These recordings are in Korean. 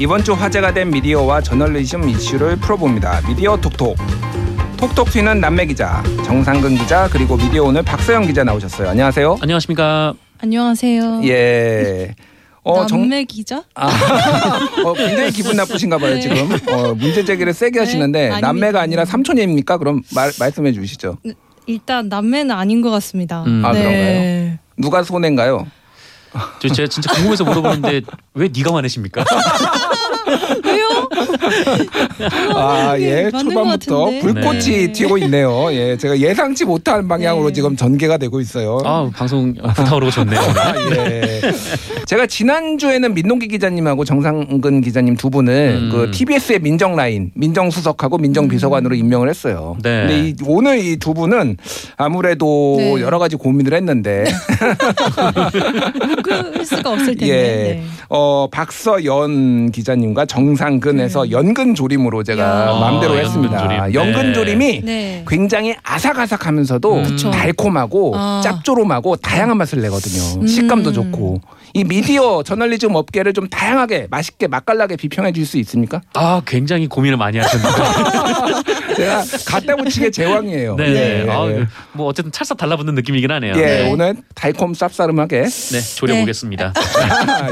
이번 주 화제가 된 미디어와 저널리즘 이슈를 풀어봅니다. 미디어 톡톡. 톡톡 튀는 남매 기자 정상근 기자 그리고 미디어 오늘 박서영 기자 나오셨어요. 안녕하세요. 안녕하십니까. 안녕하세요. 예. 어, 남매 기자? 아, 어, 굉장히 기분 나쁘신가 봐요 네. 지금. 어, 문제 제기를 세게 네, 하시는데 아닙니다. 남매가 아니라 삼촌입니까? 그럼 말, 말씀해 주시죠. 일단 남매는 아닌 것 같습니다. 음. 아, 네. 누가 손해인가요? 저 제가 진짜 궁금해서 물어보는데 왜 네가 화내십니까? 왜요? 아, 예. 초반부터. 불꽃이 네. 튀고 있네요. 예. 제가 예상치 못한 방향으로 네. 지금 전개가 되고 있어요. 아 방송 불타오르고 좋네요. 아, 예. 제가 지난주에는 민동기 기자님하고 정상근 기자님 두 분을 음. 그 TBS의 민정 라인, 민정 수석하고 민정 비서관으로 임명을 했어요. 네. 근데 이, 오늘 이 두 분은 아무래도 네. 여러 가지 고민을 했는데 묶을 수가 없을 텐데. 예. 네. 어 박서연 기자님과 정상근에서 네. 연근 조림으로 제가 야. 마음대로 아, 했습니다. 연근 조림. 연근 네. 조림 이 네. 굉장히 아삭아삭하면서도 음. 달콤하고 아. 짭조름하고 다양한 맛을 내거든요. 음. 식감도 좋고 이 미디어 저널리즘 업계를 좀 다양하게 맛있게 맛깔나게 비평해 줄 수 있습니까? 아 굉장히 고민을 많이 하셨는데. 제가 갖다 붙이게 제왕이에요. 네. 예, 아, 예. 뭐 어쨌든 찰싹 달라붙는 느낌이긴 하네요. 예, 네. 오늘 달콤 쌉싸름하게 네, 조려보겠습니다.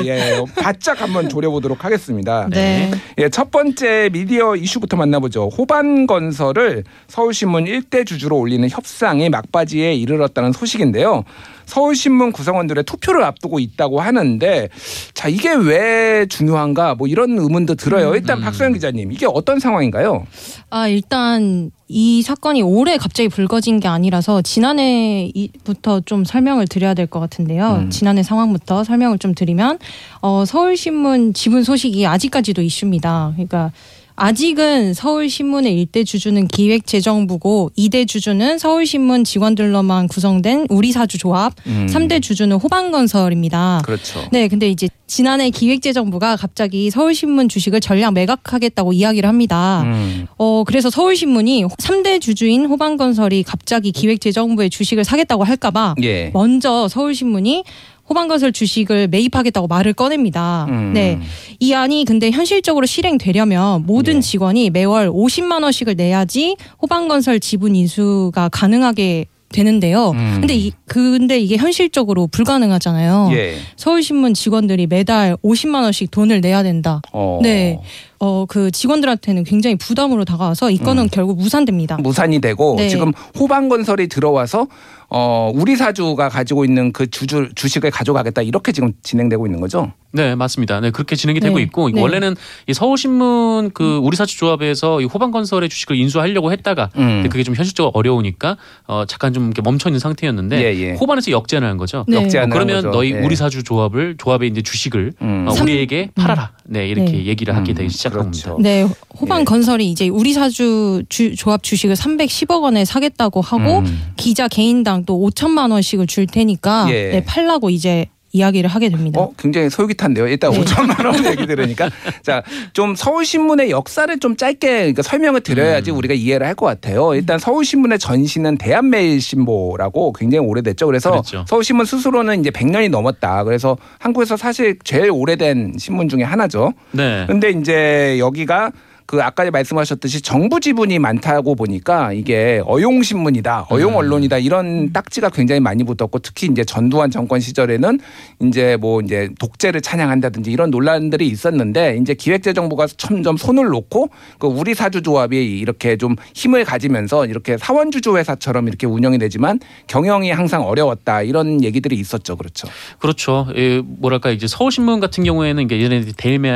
예, 바짝 한번 조려보도록 하겠습니다. 네. 예, 첫 번째 미디어 이슈부터 만나보죠. 호반 건설을 서울신문 일대 주주로 올리는 협상이 막바지에 이르렀다는 소식인데요. 서울신문 구성원들의 투표를 앞두고 있다고 하는데 자 이게 왜 중요한가 뭐 이런 의문도 들어요. 일단 음. 박소영 기자님 이게 어떤 상황인가요? 아, 일단 이 사건이 올해 갑자기 불거진 게 아니라서 지난해부터 좀 설명을 드려야 될 것 같은데요. 음. 지난해 상황부터 설명을 좀 드리면 어, 서울신문 지분 소식이 아직까지도 이슈입니다. 그러니까 아직은 서울신문의 일대 주주는 기획재정부고 이대 주주는 서울신문 직원들로만 구성된 우리사주 조합, 음. 삼대 주주는 호반건설입니다. 그렇죠. 네, 근데 이제 지난해 기획재정부가 갑자기 서울신문 주식을 전량 매각하겠다고 이야기를 합니다. 음. 어, 그래서 서울신문이 3대 주주인 호반건설이 갑자기 기획재정부의 주식을 사겠다고 할까봐 예. 먼저 서울신문이 호반건설 주식을 매입하겠다고 말을 꺼냅니다. 음. 네. 이 안이 근데 현실적으로 실행되려면 모든 예. 직원이 매월 50만 원씩을 내야지 호반건설 지분 인수가 가능하게 되는데요. 음. 근데 이 근데 이게 현실적으로 불가능하잖아요. 예. 서울신문 직원들이 매달 50만 원씩 돈을 내야 된다. 어. 네. 어, 그 직원들한테는 굉장히 부담으로 다가와서 이 건은 음. 결국 무산됩니다. 무산이 되고 네. 지금 호반건설이 들어와서 어 우리 사주가 가지고 있는 그 주주 주식을 가져가겠다 이렇게 지금 진행되고 있는 거죠. 네, 맞습니다. 네, 그렇게 진행이 되고 네. 있고 네. 원래는 이 서울신문 그 우리사주조합에서 이 호반건설의 주식을 인수하려고 했다가 음. 근데 그게 좀 현실적으로 어려우니까 어 잠깐 좀 이렇게 멈춰 있는 상태였는데 예, 예. 호반에서 역제안을 한 거죠. 네. 역제안을 한 그러면 거죠. 너희 예. 우리사주 조합을 조합의 이제 주식을 음. 어, 삼- 우리에게 팔아라. 네, 이렇게 네. 얘기를 하게 음, 되기 시작한 그렇죠. 겁니다. 네, 호반 예. 건설이 이제 우리사주 주, 조합 주식을 310억 원에 사겠다고 하고 음. 기자 개인당 또 5천만 원씩을 줄 테니까 예. 네, 팔라고 이제 이야기를 하게 됩니다. 어, 굉장히 솔깃한데요. 일단 네. 5천만 원 얘기 들으니까 자, 좀 서울신문의 역사를 좀 짧게 그러니까 설명을 드려야지 음. 우리가 이해를 할 것 같아요. 일단 서울신문의 전신은 대한매일신보라고 굉장히 오래됐죠. 그래서 그렇죠. 서울신문 스스로는 이제 100년이 넘었다. 그래서 한국에서 사실 제일 오래된 신문 중에 하나죠. 네. 근데 이제 여기가 그 아까 말씀하셨듯이 정부 지분이 많다고 보니까 이게 어용 신문이다, 어용 음. 언론이다 이런 딱지가 굉장히 많이 붙었고 특히 이제 전두환 정권 시절에는 이제 뭐 이제 독재를 찬양한다든지 이런 논란들이 있었는데 이제 기획재정부가 점점 손을 놓고 그 우리 사주 조합이 이렇게 좀 힘을 가지면서 이렇게 사원 주주 회사처럼 이렇게 운영이 되지만 경영이 항상 어려웠다 이런 얘기들이 있었죠, 그렇죠. 그렇죠. 예, 뭐랄까 이제 서울신문 같은 경우에는 이게 예전에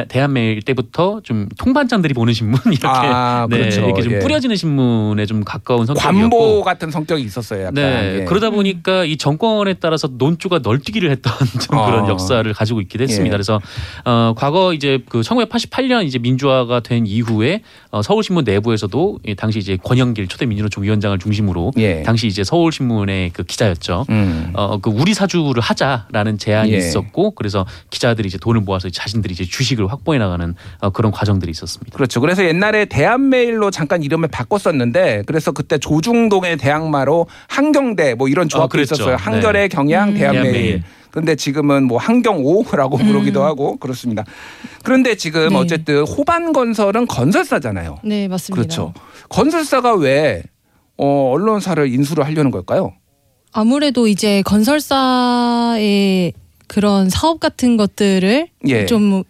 대한매일 때부터 좀 통반장들이 보는 신문 이렇게 아, 네, 그렇죠. 이렇게 좀 예. 뿌려지는 신문에 좀 가까운 성격이었고 관보 같은 성격이 있었어요, 약간. 네 예. 그러다 보니까 이 정권에 따라서 논조가 널뛰기를 했던 좀 아. 그런 역사를 가지고 있기도 했습니다. 예. 그래서 어, 과거 이제 그 1988년 이제 민주화가 된 이후에 어, 서울신문 내부에서도 이 당시 이제 권영길 초대 민주노총 위원장을 중심으로 예. 당시 이제 서울신문의 그 기자였죠. 음. 어, 그 우리 사주를 하자라는 제안이 예. 있었고 그래서 기자들이 이제 돈을 모아서 자신들이 이제 주식을 확보해 나가는 어, 그런 과정들이 있었습니다. 그렇죠. 그래서 옛날에 대한메일로 잠깐 이름을 바꿨었는데 그래서 그때 조중동의 대항마로 한경대 뭐 이런 조합도 그랬죠. 있었어요. 네. 한결의 경향 음. 대한메일. 대한메일. 근데 지금은 뭐 한경오라고 부르기도 하고 그렇습니다. 그런데 지금 네. 어쨌든 호반 건설은 건설사잖아요. 네, 맞습니다. 그렇죠. 건설사가 왜 어, 언론사를 인수를 하려는 걸까요? 아무래도 이제 건설사의 그런 사업 같은 것들을 예. 좀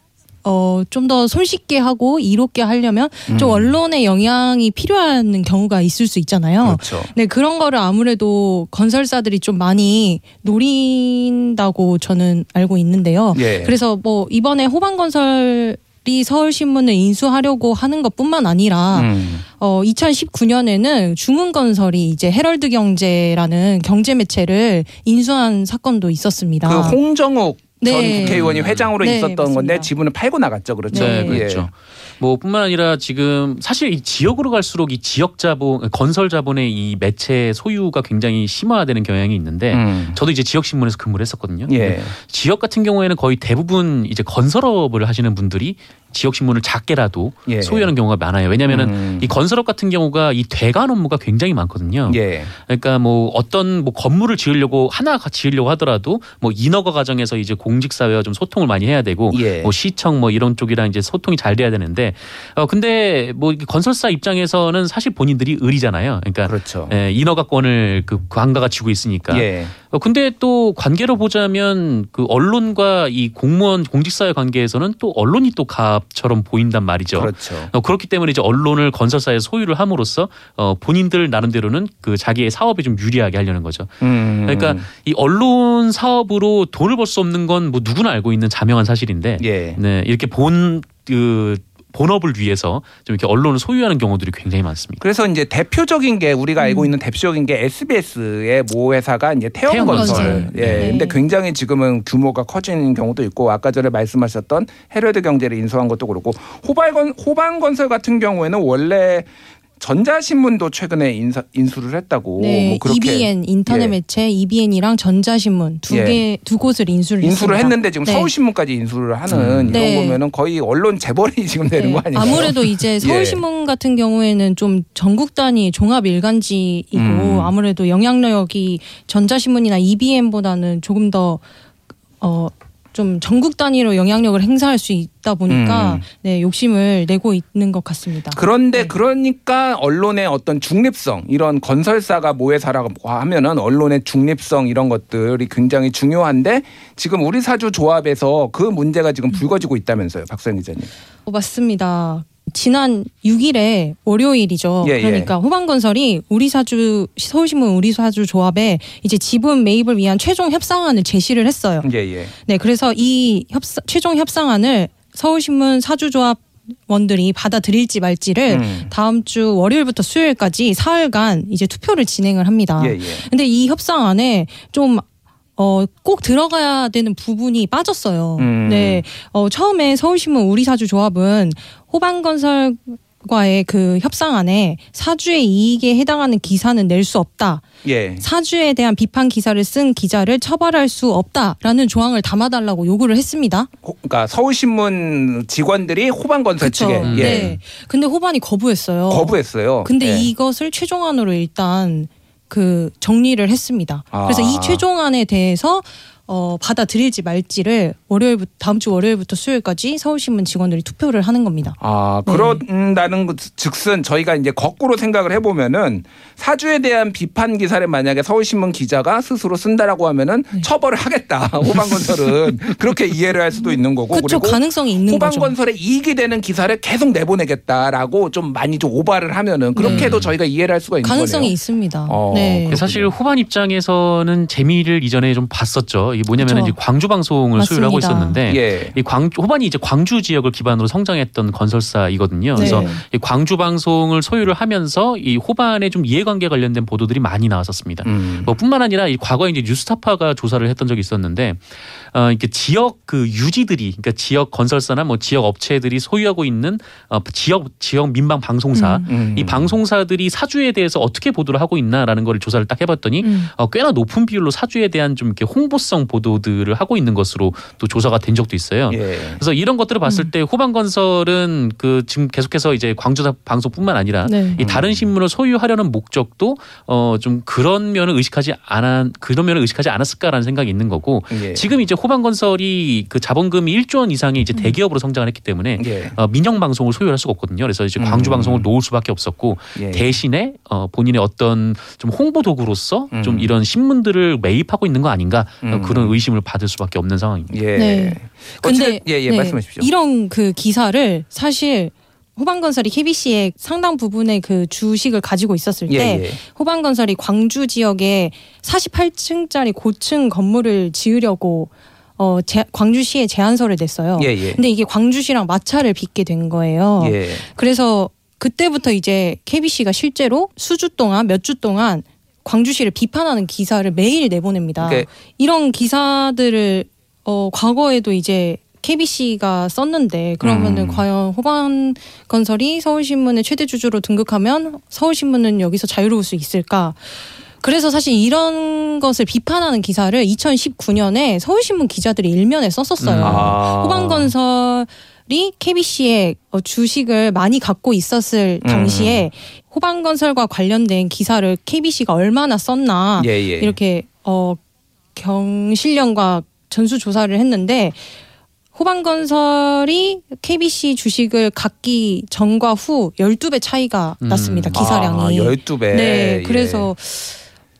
어, 좀 더 손쉽게 하고 이롭게 하려면 좀 음. 언론의 영향이 필요한 경우가 있을 수 있잖아요. 그렇죠. 네, 그런 거를 아무래도 건설사들이 좀 많이 노린다고 저는 알고 있는데요. 예. 그래서 뭐 이번에 호반건설 이 서울신문을 인수하려고 하는 것뿐만 아니라 음. 어 2019년에는 중흥건설이 이제 헤럴드 경제라는 경제 매체를 인수한 사건도 있었습니다. 그 홍정욱 전 네. 국회의원이 회장으로 네, 있었던 맞습니다. 건데 지분을 팔고 나갔죠. 그렇죠. 네, 네. 그렇죠. 뭐 뿐만 아니라 지금 사실 이 지역으로 갈수록 이 지역 자본, 건설 자본의 이 매체 소유가 굉장히 심화되는 경향이 있는데 음. 저도 이제 지역 신문에서 근무를 했었거든요. 예. 지역 같은 경우에는 거의 대부분 이제 건설업을 하시는 분들이 지역 신문을 작게라도 예. 소유하는 경우가 많아요. 왜냐하면은 음. 이 건설업 같은 경우가 이 대관 업무가 굉장히 많거든요. 예. 그러니까 뭐 어떤 뭐 건물을 지으려고 하나 지으려고 하더라도 뭐 인허가 과정에서 이제 공직 사회와 좀 소통을 많이 해야 되고 예. 뭐 시청 뭐 이런 쪽이랑 이제 소통이 잘 돼야 되는데 어 근데 뭐 건설사 입장에서는 사실 본인들이 을이잖아요. 그러니까 그렇죠. 예, 인허가권을 그 관가가 쥐고 있으니까. 예. 어, 근데 또 관계로 보자면 그 언론과 이 공무원 공직사회 관계에서는 또 언론이 또 갑처럼 보인단 말이죠. 그렇죠. 어, 그렇기 때문에 이제 언론을 건설사에 소유를 함으로써 어, 본인들 나름대로는 그 자기의 사업에 좀 유리하게 하려는 거죠. 음. 그러니까 이 언론 사업으로 돈을 벌 수 없는 건 뭐 누구나 알고 있는 자명한 사실인데 예. 네, 이렇게 본그 본업을 위해서 좀 이렇게 언론을 소유하는 경우들이 굉장히 많습니다. 그래서 이제 대표적인 게 우리가 알고 음. 있는 대표적인 게 SBS의 모 회사가 이제 태영건설. 태영건설. 예. 네. 근데 굉장히 지금은 규모가 커진 경우도 있고 아까 전에 말씀하셨던 헤럴드 경제를 인수한 것도 그렇고 호발건 호반건설 같은 경우에는 원래 전자신문도 최근에 인사, 인수를 했다고 네, 뭐 그렇게 EBN 인터넷 예. 매체 EBN이랑 전자신문 두 예. 개두 곳을 인수를 인수를 했습니다. 했는데 지금 네. 서울신문까지 인수를 하는 음. 이런 네. 거면은 거의 언론 재벌이 지금 되는 네, 거 아닌가요? 아무래도 이제 예. 서울신문 같은 경우에는 좀 전국 단위 종합 일간지이고 음. 아무래도 영향력이 전자신문이나 EBN보다는 조금 더 어. 좀 전국 단위로 영향력을 행사할 수 있다 보니까 음. 네 욕심을 내고 있는 것 같습니다. 그런데 네. 그러니까 언론의 어떤 중립성 이런 건설사가 모회사라고 하면은 언론의 중립성 이런 것들이 굉장히 중요한데 지금 우리 사주 조합에서 그 문제가 지금 불거지고 있다면서요, 박선 기자님. 어, 맞습니다. 지난 6일에 월요일이죠. 예, 예. 그러니까 호반건설이 우리사주 서울신문 우리사주 조합에 이제 지분 매입을 위한 최종 협상안을 제시를 했어요. 예, 예. 네, 그래서 이 협상, 최종 협상안을 서울신문 사주조합 원들이 받아들일지 말지를 음. 다음 주 월요일부터 수요일까지 사흘간 이제 투표를 진행을 합니다. 예, 예. 근데 이 협상 안에 좀 어, 꼭 들어가야 되는 부분이 빠졌어요. 음. 네. 어, 처음에 서울신문 우리사주 조합은 호반건설 과의 그 협상안에 사주의 이익에 해당하는 기사는 낼 수 없다. 예. 사주에 대한 비판 기사를 쓴 기자를 처벌할 수 없다라는 조항을 담아달라고 요구를 했습니다. 호- 그러니까 서울신문 직원들이 호반건설. 측에 음. 예. 네. 근데 호반이 거부했어요. 거부했어요. 근데 예. 이것을 최종안으로 일단 그 정리를 했습니다. 아. 그래서 이 최종안에 대해서 어, 받아들일지 말지를 월요일부터 다음 주 월요일부터 수요일까지 서울신문 직원들이 투표를 하는 겁니다. 아, 네. 그런다는 것 즉슨 저희가 이제 거꾸로 생각을 해보면은 사주에 대한 비판 기사를 만약에 서울신문 기자가 스스로 쓴다라고 하면은 네. 처벌을 하겠다. 호반건설은 그렇게 이해를 할 수도 있는 거고 그렇죠. 그리고 가능성이 있는 거죠. 호반건설에 이익이 되는 기사를 계속 내보내겠다라고 좀 많이 좀 오바를 하면은 그렇게 네. 저희가 이해를 할 수가 있는 가능성이 거네요. 있습니다. 어, 네. 사실 후반 입장에서는 재미를 이전에 좀 봤었죠. 이게 뭐냐면 그렇죠. 이제 광주 방송을 소유를 하고 맞습니다. 있었는데 예. 이 광, 호반이 이제 광주 지역을 기반으로 성장했던 건설사이거든요. 그래서 네. 이 광주 방송을 소유를 하면서 이 호반의 좀 이해관계 관련된 보도들이 많이 나왔었습니다. 음. 뭐 뿐만 아니라 이 과거에 이제 뉴스타파가 조사를 했던 적이 있었는데 어 이렇게 지역 그 유지들이 그러니까 지역 건설사나 뭐 지역 업체들이 소유하고 있는 어 지역 지역 민방 방송사 음. 음. 이 방송사들이 사주에 대해서 어떻게 보도를 하고 있나라는 거를 조사를 딱 해봤더니 음. 어 꽤나 높은 비율로 사주에 대한 좀 이렇게 홍보성 보도들을 하고 있는 것으로 또 조사가 된 적도 있어요. 예. 그래서 이런 것들을 봤을 때 호반건설은 그 지금 계속해서 이제 광주 방송뿐만 아니라 네. 이 다른 신문을 소유하려는 목적도 어 좀 그런 면을 의식하지 않아 그런 면을 의식하지 않았을까라는 생각이 있는 거고 예. 지금 이제 호반건설이 그 자본금이 1조 원 이상의 이제 대기업으로 성장을 했기 때문에 예. 어, 민영 방송을 소유할 수가 없거든요. 그래서 이제 광주 음. 방송을 놓을 수밖에 없었고 예. 대신에 어, 본인의 어떤 좀 홍보 도구로서 음. 좀 이런 신문들을 매입하고 있는 거 아닌가 어, 음. 그런 의심을 받을 수밖에 없는 상황입니다. 예. 네. 근데 예, 예, 네, 말씀하십시오. 이런 그 기사를 사실 호반건설이 KBC의 상당 부분의 그 주식을 가지고 있었을 때 예, 예. 호반건설이 광주 지역에 48층짜리 고층 건물을 지으려고 어 제, 광주시에 제안서를 냈어요. 예, 예. 근데 이게 광주시랑 마찰을 빚게 된 거예요. 예. 그래서 그때부터 이제 KBC가 실제로 수주 동안 몇 주 동안 광주시를 비판하는 기사를 매일 내보냅니다. 그러니까 이런 기사들을 어 과거에도 이제 KBC가 썼는데 그러면은 음. 과연 호반 건설이 서울신문의 최대 주주로 등극하면 서울신문은 여기서 자유로울 수 있을까? 그래서 사실 이런 것을 비판하는 기사를 2019년에 서울신문 기자들이 일면에 썼었어요. 음. 아. 호반건설 이 KBC의 어, 주식을 많이 갖고 있었을 음. 당시에 호반건설과 관련된 기사를 KBC가 얼마나 썼나 예, 예. 이렇게 어 경실련과 전수 조사를 했는데 호반건설이 KBC 주식을 갖기 전과 후 12배 차이가 음. 났습니다. 기사량이. 아, 12배. 네. 예. 그래서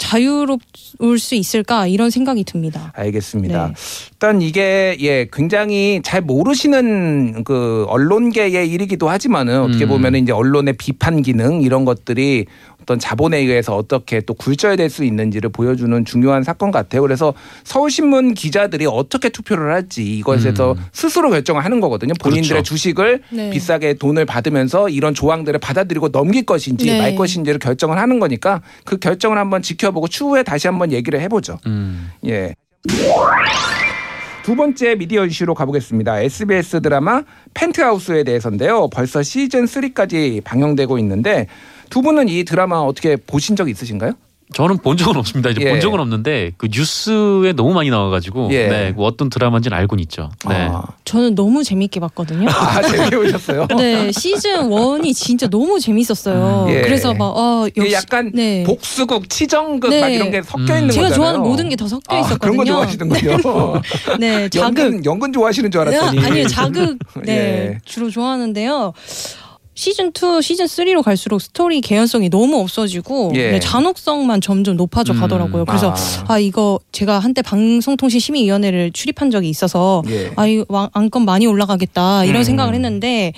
자유로울 수 있을까 이런 생각이 듭니다. 알겠습니다. 네. 일단 이게 예 굉장히 잘 모르시는 그 언론계의 일이기도 하지만은 어떻게 음. 보면 은 이제 언론의 비판 기능 이런 것들이 어떤 자본에 의해서 어떻게 또 굴절될 수 있는지를 보여주는 중요한 사건 같아요. 그래서 서울신문 기자들이 어떻게 투표를 할지 이것에서 음. 스스로 결정을 하는 거거든요. 본인들의 그렇죠. 주식을 네. 비싸게 돈을 받으면서 이런 조항들을 받아들이고 넘길 것인지 네. 말 것인지를 결정을 하는 거니까 그 결정을 한번 지켜보고 추후에 다시 한번 얘기를 해보죠. 음. 예. 두 번째 미디어 이슈로 가보겠습니다. SBS 드라마 펜트하우스에 대해서인데요. 벌써 시즌 3까지 방영되고 있는데 두 분은 이 드라마 어떻게 보신 적 있으신가요? 저는 본 적은 없습니다. 이제 예. 본 적은 없는데 그 뉴스에 너무 많이 나와가지고 예. 네, 그 어떤 드라마인지는 알고는 있죠. 네. 아, 저는 너무 재밌게 봤거든요. 아 재밌게 보셨어요? 네, 시즌 1이 진짜 너무 재밌었어요. 음, 예. 그래서 막, 어, 역시. 약간 네. 복수극, 치정극 네. 막 이런 게 섞여 음. 있는 제가 거잖아요. 좋아하는 모든 게 다 섞여 아, 있었거든요. 그런 거 좋아하시는군요. 네, 자극. 연근 연근 좋아하시는 줄 알았더니. 아니요, 자극. 네, 예. 주로 좋아하는데요. 시즌 2, 시즌 3로 갈수록 스토리 개연성이 너무 없어지고 예. 네, 잔혹성만 점점 높아져 음. 가더라고요. 그래서 아. 아. 이거 제가 한때 방송통신 심의위원회를 출입한 적이 있어서 예. 아 이거 왕- 안건 많이 올라가겠다 이런 음. 생각을 했는데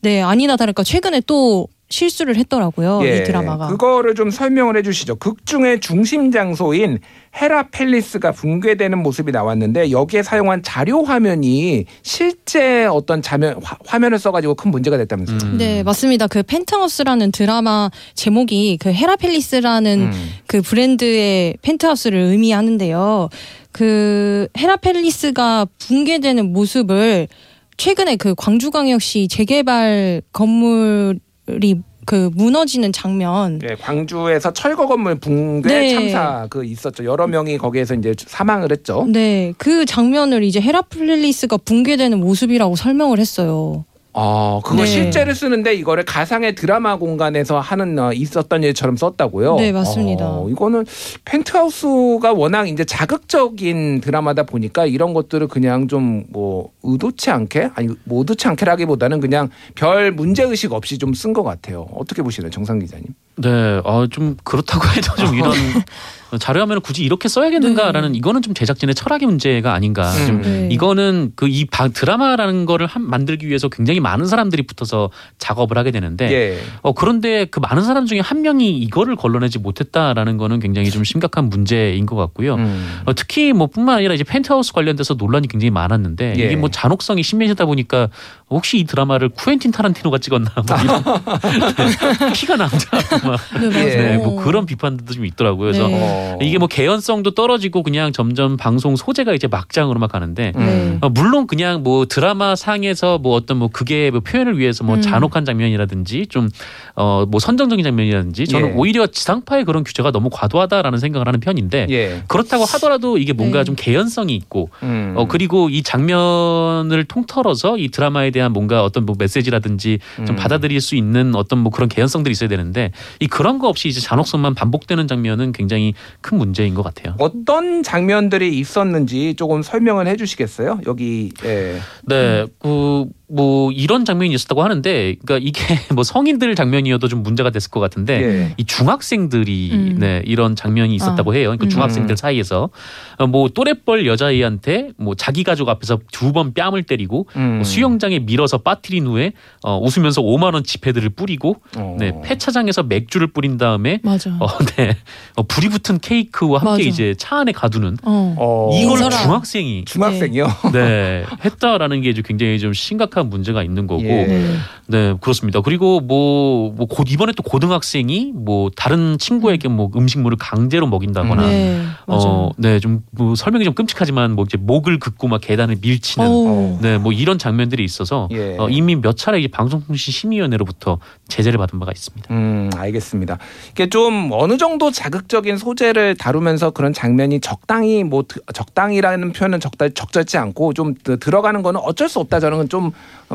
네 아니나 다를까 최근에 또 실수를 했더라고요 이 드라마가. 예. 그거를 좀 설명을 해주시죠. 극 중의 중심 장소인 헤라 팰리스가 붕괴되는 모습이 나왔는데 여기에 사용한 자료 화면이 실제 어떤 자면 화, 화면을 써가지고 큰 문제가 됐다면서요. 음. 네 맞습니다. 그 펜트하우스라는 드라마 제목이 그 헤라펠리스라는 음. 그 브랜드의 펜트하우스를 의미하는데요. 그 헤라펠리스가 붕괴되는 모습을 최근에 그 광주광역시 재개발 건물 이 그 무너지는 장면 예, 광주에서 철거 건물 붕괴 네. 참사 그 있었죠. 여러 명이 거기에서 이제 사망을 했죠. 네, 그 장면을 이제 헤라펠리스가 붕괴되는 모습이라고 설명을 했어요. 어, 그거 네. 실제를 쓰는데 이거를 가상의 드라마 공간에서 하는 어, 있었던 일처럼 썼다고요? 네, 맞습니다. 어, 이거는 펜트하우스가 워낙 이제 자극적인 드라마다 보니까 이런 것들을 그냥 좀 뭐 의도치 않게 아니 뭐 의도치 않게라기보다는 그냥 별 문제 의식 없이 좀 쓴 것 같아요. 어떻게 보시나요, 정상 기자님? 네, 어, 좀 그렇다고 해도 좀 이런 자료화면을 굳이 이렇게 써야겠는가라는 이거는 좀 제작진의 철학의 문제가 아닌가. 음. 좀 네. 이거는 그 이 드라마라는 거를 한, 만들기 위해서 굉장히 많은 사람들이 붙어서 작업을 하게 되는데 예. 어 그런데 그 많은 사람 중에 한 명이 이거를 걸러내지 못했다라는 거는 굉장히 좀 심각한 문제인 것 같고요. 음. 어, 특히 뭐 뿐만 아니라 이제 펜트하우스 관련돼서 논란이 굉장히 많았는데 예. 이게 뭐 잔혹성이 심해지다 보니까 혹시 이 드라마를 쿠엔틴 타란티노가 찍었나 뭐 이런 피가 남자 막 네. 네, 뭐 그런 비판들도 좀 있더라고요. 그래서 네. 어. 이게 뭐 개연성도 떨어지고 그냥 점점 방송 소재가 이제 막장으로만 가는데 음. 네. 어, 물론 그냥 뭐 드라마 상에서 뭐 어떤 뭐 그게 뭐 표현을 위해서 뭐 음. 잔혹한 장면이라든지 좀 어 뭐 선정적인 장면이라든지 저는 예. 오히려 지상파의 그런 규제가 너무 과도하다라는 생각을 하는 편인데 예. 그렇다고 하더라도 이게 뭔가 네. 좀 개연성이 있고 음. 어 그리고 이 장면을 통틀어서 이 드라마에 대한 뭔가 어떤 뭐 메시지라든지 좀 음. 받아들일 수 있는 어떤 뭐 그런 개연성들이 있어야 되는데 이 그런 거 없이 이제 잔혹성만 반복되는 장면은 굉장히 큰 문제인 것 같아요. 어떤 장면들이 있었는지 조금 설명을 해주시겠어요? 여기 예. 네, 그 뭐 이런 장면이 있었다고 하는데, 그러니까 이게 뭐 성인들 장면이어도 좀 문제가 됐을 것 같은데. 예. 이 중학생들이 음. 네, 이런 장면이 있었다고 아. 해요. 그러니까 음. 중학생들 사이에서 어, 뭐 또래뻘 여자애한테 뭐 자기 가족 앞에서 두 번 뺨을 때리고 음. 뭐 수영장에 밀어서 빠뜨린 후에 어, 웃으면서 5만 원 지폐들을 뿌리고 어. 네, 폐차장에서 맥주를 뿌린 다음에 맞아. 어, 네, 어, 불이 붙은 케이크와 함께 맞아. 이제 차 안에 가두는 어. 어. 이걸. 중학생이 중학생이요. 네 했다라는 게 이제 굉장히 좀 심각한 문제가 있는 거고 예. 네. 네 그렇습니다 그리고 뭐 뭐 곧 이번에 또 고등학생이 뭐 다른 친구에게 뭐 음식물을 강제로 먹인다거나 음. 네. 맞아. 어네 좀 뭐 설명이 좀 끔찍하지만 뭐 이제 목을 긋고 막 계단을 밀치는 어우. 네뭐 이런 장면들이 있어서 예. 어, 이미 몇 차례 이 방송통신 심의위원회로부터 제재를 받은 바가 있습니다. 음, 알겠습니다. 이게 좀 어느 정도 자극적인 소재를 다루면서 그런 장면이 적당히 뭐 드- 적당이라는 표현은 적다 적절치 않고 좀 드- 들어가는 거는 어쩔 수 없다 저는 좀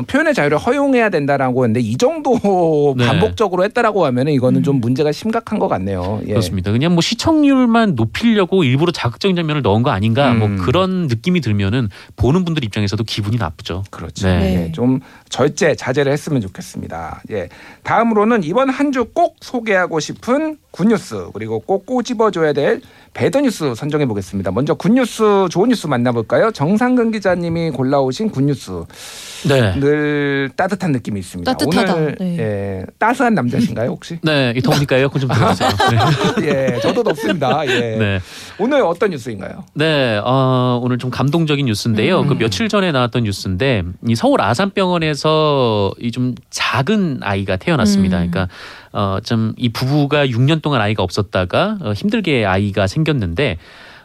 표현의 자유를 허용해야 된다 라고 했는데 이 정도 네. 반복적으로 했다라고 하면은 이거는 좀 문제가 심각한 것 같네요. 예. 그렇습니다. 그냥 뭐 시청률만 높이려고 일부러 자극적인 장면을 넣은 거 아닌가 뭐 음. 그런 느낌이 들면은 보는 분들 입장에서도 기분이 나쁘죠. 그렇죠. 네. 예, 좀 절제 자제를 했으면 좋겠습니다. 예. 다음으로는 이번 한 주 꼭 소개하고 싶은 good news 그리고 꼭 꼬집어줘야 될 bad news 선정해 보겠습니다. 먼저 good news 좋은 뉴스 만나볼까요? 정상근 기자님이 골라오신 good news 네. 늘 따뜻한 느낌이 있습니다. 따뜻하다. 오늘 네. 예, 따스한 남자신가요 혹시? 네, 이 더우니까 에어컨 좀 들어주세요. 네. 예, 저도 덥습니다. 예. 네. 오늘 어떤 뉴스인가요? 네, 어, 오늘 좀 감동적인 뉴스인데요. 음. 그 며칠 전에 나왔던 뉴스인데 이 서울 아산병원에서 이 좀 작은 아이가 태어났습니다. 음. 그러니까 어, 좀 이 부부가 6년 동안 아이가 없었다가 어, 힘들게 아이가 생겼는데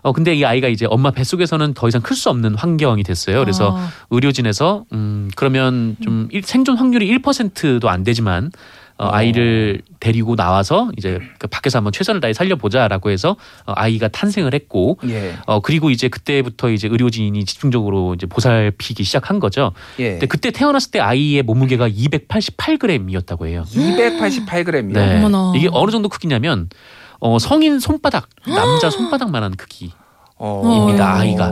어 근데 이 아이가 이제 엄마 뱃속에서는 더 이상 클 수 없는 환경이 됐어요. 그래서 아. 의료진에서 음 그러면 좀 일- 생존 확률이 1%도 안 되지만 어, 어. 아이를 데리고 나와서 이제 그 밖에서 한번 최선을 다해 살려보자라고 해서 어, 아이가 탄생을 했고 예. 어 그리고 이제 그때부터 이제 의료진이 집중적으로 이제 보살피기 시작한 거죠. 예. 근데 그때 태어났을 때 아이의 몸무게가 288g이었다고 해요. 288g이요. 네. 어머나. 이게 어느 정도 크기냐면 어 성인 손바닥 남자 손바닥만한 크기. 입니다, 아이가.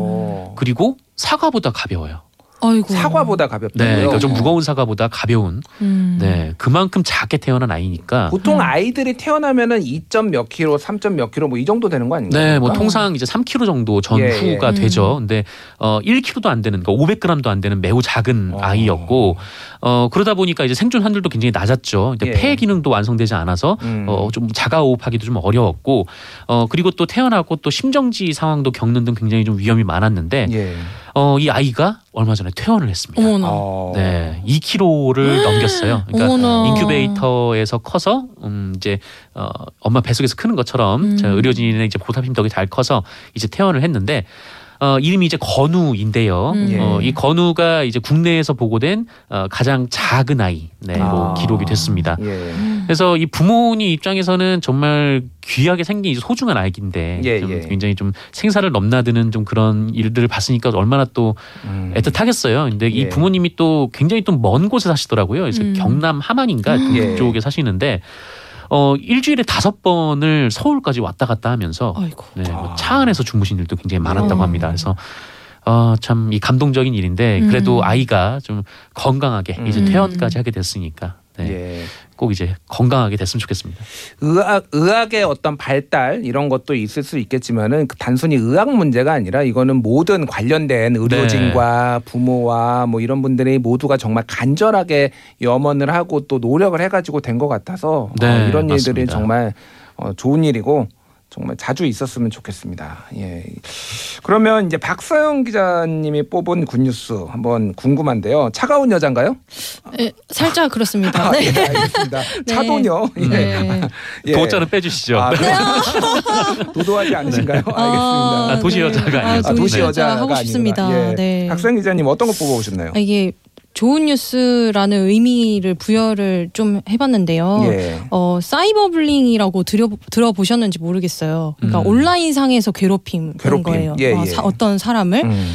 그리고 사과보다 가벼워요. 아이고. 사과보다 가볍다고요. 네, 그러니까 좀 무거운 사과보다 가벼운. 음. 네, 그만큼 작게 태어난 아이니까. 보통 아이들이 태어나면은 2점 몇 킬로, 3점 몇 킬로 뭐 이 정도 되는 거 아닌가요? 네, 뭐 어. 통상 이제 3kg 정도 전후가 예, 예. 되죠. 근데 어 1kg도 안 되는, 그러니까 500g도 안 되는 매우 작은 어. 아이였고, 어 그러다 보니까 이제 생존 확률도 굉장히 낮았죠. 이제 예. 폐 기능도 완성되지 않아서 음. 어좀 자가 호흡하기도 좀 어려웠고, 어 그리고 또 태어나고 또 심정지 상황도 겪는 등 굉장히 좀 위험이 많았는데, 예. 어 이 아이가 얼마 전에 퇴원을 했습니다. 어머나. 어. 네, 2kg를 넘겼어요. 그러니까 어머나. 인큐베이터에서 커서 음 이제 어 엄마 뱃속에서 크는 것처럼 음. 저 의료진의 이제 보살핌 덕에 잘 커서 이제 퇴원을 했는데 어 이름이 이제 건우인데요. 음. 예. 어, 이 건우가 이제 국내에서 보고된 어, 가장 작은 아이로 아. 기록이 됐습니다. 예. 그래서 이 부모님 입장에서는 정말 귀하게 생긴 소중한 아기인데 예, 좀 예. 굉장히 좀 생사를 넘나드는 좀 그런 일들을 봤으니까 얼마나 또 음. 애틋하겠어요. 근데 이 예. 부모님이 또 굉장히 또 먼 곳에 사시더라고요. 그래서 음. 경남 함안인가 예. 그쪽에 사시는데 어 일주일에 다섯 번을 서울까지 왔다 갔다 하면서 아이고. 네, 뭐차 아. 안에서 주무신 일도 굉장히 많았다고 음. 합니다. 그래서 어, 참 이 감동적인 일인데 그래도 음. 아이가 좀 건강하게 이제 음. 퇴원까지 하게 됐으니까 네, 예. 꼭 이제 건강하게 됐으면 좋겠습니다. 의학 의학의 어떤 발달 이런 것도 있을 수 있겠지만은 그 단순히 의학 문제가 아니라 이거는 모든 관련된 의료진과 네. 부모와 뭐 이런 분들이 모두가 정말 간절하게 염원을 하고 또 노력을 해가지고 된 것 같아서 네, 어, 이런 일들이 맞습니다. 정말 어, 좋은 일이고 정말 자주 있었으면 좋겠습니다. 예. 그러면 이제 박사영 기자님이 뽑은 굿뉴스 한번 궁금한데요. 차가운 여잔가요? 예, 살짝 그렇습니다. 아, 네. 예, 알겠습니다. 차도녀. 예. 네. 예. 도자는 빼주시죠. 아, 도도하지 않으신가요? 알겠습니다. 아, 도시 여자가 아니어서. 아, 도시 네. 여자가 하고 싶습니다. 예. 네. 박사영 기자님 어떤 거 뽑아오셨나요? 아, 이게 좋은 뉴스라는 의미를 부여를 좀 해봤는데요. 예. 어, cyber bullying이라고 들여, 들어보셨는지 모르겠어요. 그러니까 음. 온라인 상에서 괴롭힘 그런 괴롭힘. 거예요. 예, 어, 예. 사- 어떤 사람을. 음.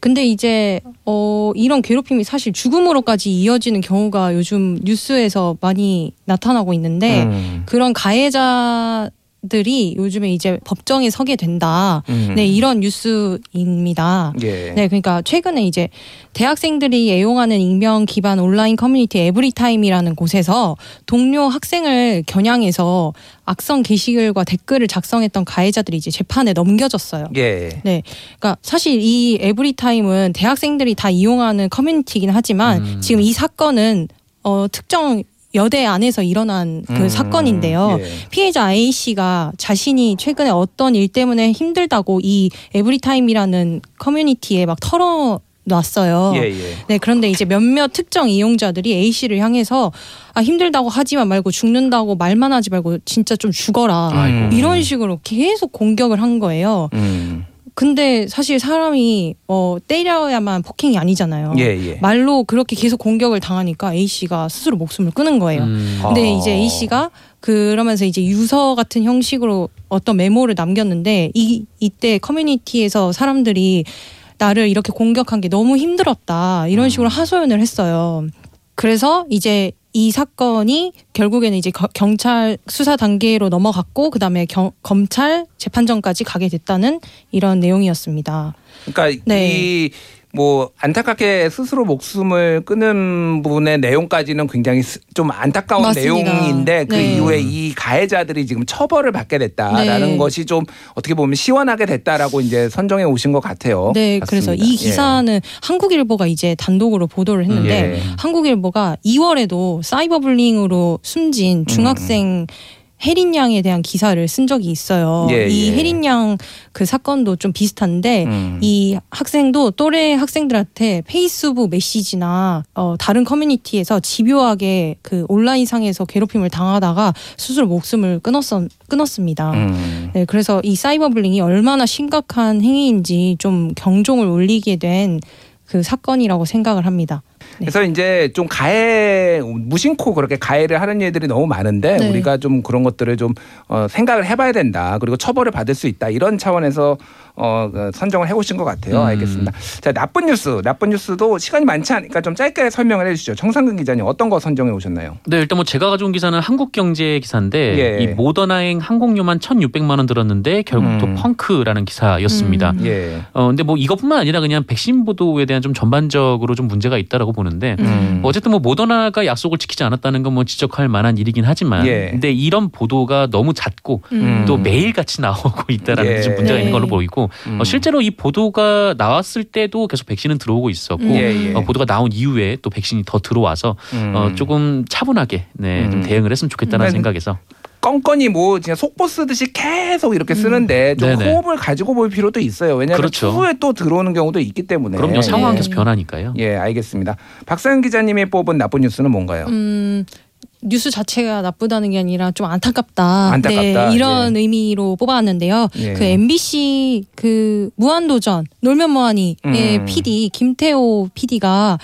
근데 이제 어, 이런 괴롭힘이 사실 죽음으로까지 이어지는 경우가 요즘 뉴스에서 많이 나타나고 있는데 음. 그런 가해자 들이 요즘에 이제 법정에 서게 된다. 음. 네, 이런 뉴스입니다. 예. 네, 그러니까 최근에 이제 대학생들이 애용하는 익명 기반 온라인 커뮤니티 에브리타임이라는 곳에서 동료 학생을 겨냥해서 악성 게시글과 댓글을 작성했던 가해자들이 이제 재판에 넘겨졌어요. 예. 네, 그러니까 사실 이 에브리타임은 대학생들이 다 이용하는 커뮤니티이긴 하지만 음. 지금 이 사건은 어, 특정 여대 안에서 일어난 그 음. 사건인데요. 예. 피해자 A 씨가 자신이 최근에 어떤 일 때문에 힘들다고 이 에브리타임이라는 커뮤니티에 막 털어 놨어요. 예, 예. 네, 그런데 이제 몇몇 특정 이용자들이 A 씨를 향해서 아 힘들다고 하지만 말고 죽는다고 말만 하지 말고 진짜 좀 죽어라. 아이고. 이런 식으로 계속 공격을 한 거예요. 음. 근데 사실 사람이 어 때려야만 폭행이 아니잖아요. 예, 예. 말로 그렇게 계속 공격을 당하니까 A 씨가 스스로 목숨을 끊은 거예요. 음. 아. 근데 이제 A 씨가 그러면서 이제 유서 같은 형식으로 어떤 메모를 남겼는데 이 이때 커뮤니티에서 사람들이 나를 이렇게 공격한 게 너무 힘들었다 이런 식으로 하소연을 했어요. 그래서 이제 이 사건이 결국에는 이제 거- 경찰 수사 단계로 넘어갔고 그다음에 경, 검찰 재판정까지 가게 됐다는 이런 내용이었습니다. 그러니까 네. 이 뭐 안타깝게 스스로 목숨을 끊은 분의 내용까지는 굉장히 스- 좀 안타까운 맞습니다. 내용인데 그 네. 이후에 이 가해자들이 지금 처벌을 받게 됐다라는 네. 것이 좀 어떻게 보면 시원하게 됐다라고 이제 선정해 오신 것 같아요. 네, 같습니다. 그래서 이 예. 기사는 한국일보가 이제 단독으로 보도를 했는데 예. 한국일보가 2월에도 사이버블링으로 숨진 중학생 혜린 양에 대한 기사를 쓴 적이 있어요. 예, 이 예. 혜린 양 그 사건도 좀 비슷한데 음. 이 학생도 또래 학생들한테 페이스북 메시지나 어, 다른 커뮤니티에서 집요하게 그 온라인상에서 괴롭힘을 당하다가 스스로 목숨을 끊었었, 끊었습니다. 음. 네, 그래서 이 사이버블링이 얼마나 심각한 행위인지 좀 경종을 울리게 된 그 사건이라고 생각을 합니다. 네. 그래서 이제 좀 가해 무심코 그렇게 가해를 하는 일들이 너무 많은데 네. 우리가 좀 그런 것들을 좀 어, 생각을 해봐야 된다. 그리고 처벌을 받을 수 있다. 이런 차원에서 어, 그 선정을 해오신 것 같아요. 음. 알겠습니다. 자 나쁜 뉴스, 나쁜 뉴스도 시간이 많지 않으니까 좀 짧게 설명을 해주시죠. 정상근 기자님 어떤 거 선정해 오셨나요? 네, 일단 뭐 제가 가져온 기사는 한국경제 기사인데 예. 이 모더나행 항공료만 1,600만 원 들었는데 결국 음. 또 펑크라는 기사였습니다. 음. 예. 어 근데 뭐 이것뿐만 아니라 그냥 백신 보도에 대한 좀 전반적으로 좀 문제가 있다라고 보는데 음. 뭐 어쨌든 뭐 모더나가 약속을 지키지 않았다는 건 뭐 지적할 만한 일이긴 하지만 예. 근데 이런 보도가 너무 잦고 음. 또 매일 같이 나오고 있다라는 예. 게좀 문제가 네. 있는 걸로 보이고 음. 어, 실제로 이 보도가 나왔을 때도 계속 백신은 들어오고 있었고 음. 예, 예. 어, 보도가 나온 이후에 또 백신이 더 들어와서 음. 어, 조금 차분하게 네, 좀 음. 대응을 했으면 좋겠다는 네. 생각에서 껌껌이 뭐 그냥 속보 쓰듯이 계속 이렇게 쓰는데 좀 네네. 호흡을 가지고 볼 필요도 있어요. 왜냐하면 그렇죠. 추후에 또 들어오는 경우도 있기 때문에. 그럼요 상황은 네. 계속 변하니까요. 예, 알겠습니다. 박사연 기자님이 뽑은 나쁜 뉴스는 뭔가요? 음, 뉴스 자체가 나쁘다는 게 아니라 좀 안타깝다. 안타깝다. 네, 이런 의미로 뽑아왔는데요. 예. 그 MBC 그 무한도전 놀면 뭐하니의 음. PD 김태호 PD가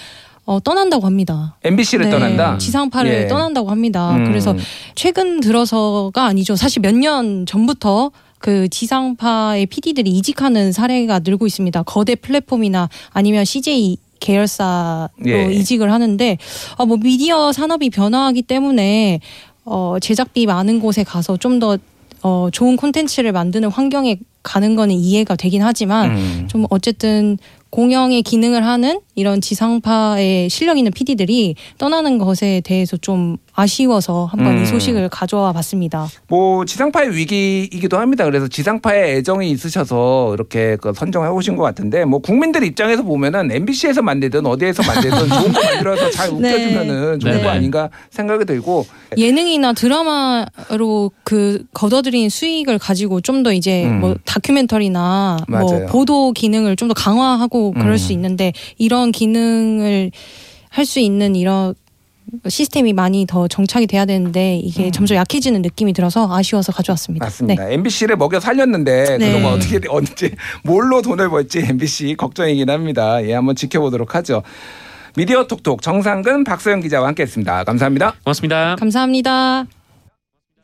어, 떠난다고 합니다. MBC를 네, 떠난다. 지상파를 예. 떠난다고 합니다. 음. 그래서 최근 들어서가 아니죠. 사실 몇 년 전부터 그 지상파의 PD들이 이직하는 사례가 늘고 있습니다. 거대 플랫폼이나 아니면 CJ 계열사로 예. 이직을 하는데 어, 뭐 미디어 산업이 변화하기 때문에 어, 제작비 많은 곳에 가서 좀더 어, 좋은 콘텐츠를 만드는 환경에 가는 거는 이해가 되긴 하지만 음. 좀 어쨌든 공영의 기능을 하는 이런 지상파의 실력 있는 PD들이 떠나는 것에 대해서 좀 아쉬워서 한번 음. 이 소식을 가져와 봤습니다. 뭐 지상파의 위기이기도 합니다. 그래서 지상파에 애정이 있으셔서 이렇게 그 선정해 오신 것 같은데 뭐 국민들 입장에서 보면은 MBC에서 만들든 어디에서 만들든 좋은 거 만들어서 잘 네. 웃겨주면은 좋은 네. 거 아닌가 생각이 들고 예능이나 드라마로 그 걷어들인 수익을 가지고 좀 더 이제 음. 뭐 다큐멘터리나 뭐 맞아요. 보도 기능을 좀 더 강화하고 그럴 음. 수 있는데 이런 기능을 할 수 있는 이런 시스템이 많이 더 정착이 돼야 되는데 이게 점점 약해지는 느낌이 들어서 아쉬워서 가져왔습니다. 음. 맞습니다. 네. MBC를 먹여 살렸는데 네. 그동안 어떻게 언제 뭘로 돈을 벌지 MBC 걱정이긴 합니다. 예, 한번 지켜보도록 하죠. 미디어 톡톡 정상근 박소영 기자와 함께했습니다. 감사합니다. 고맙습니다. 감사합니다.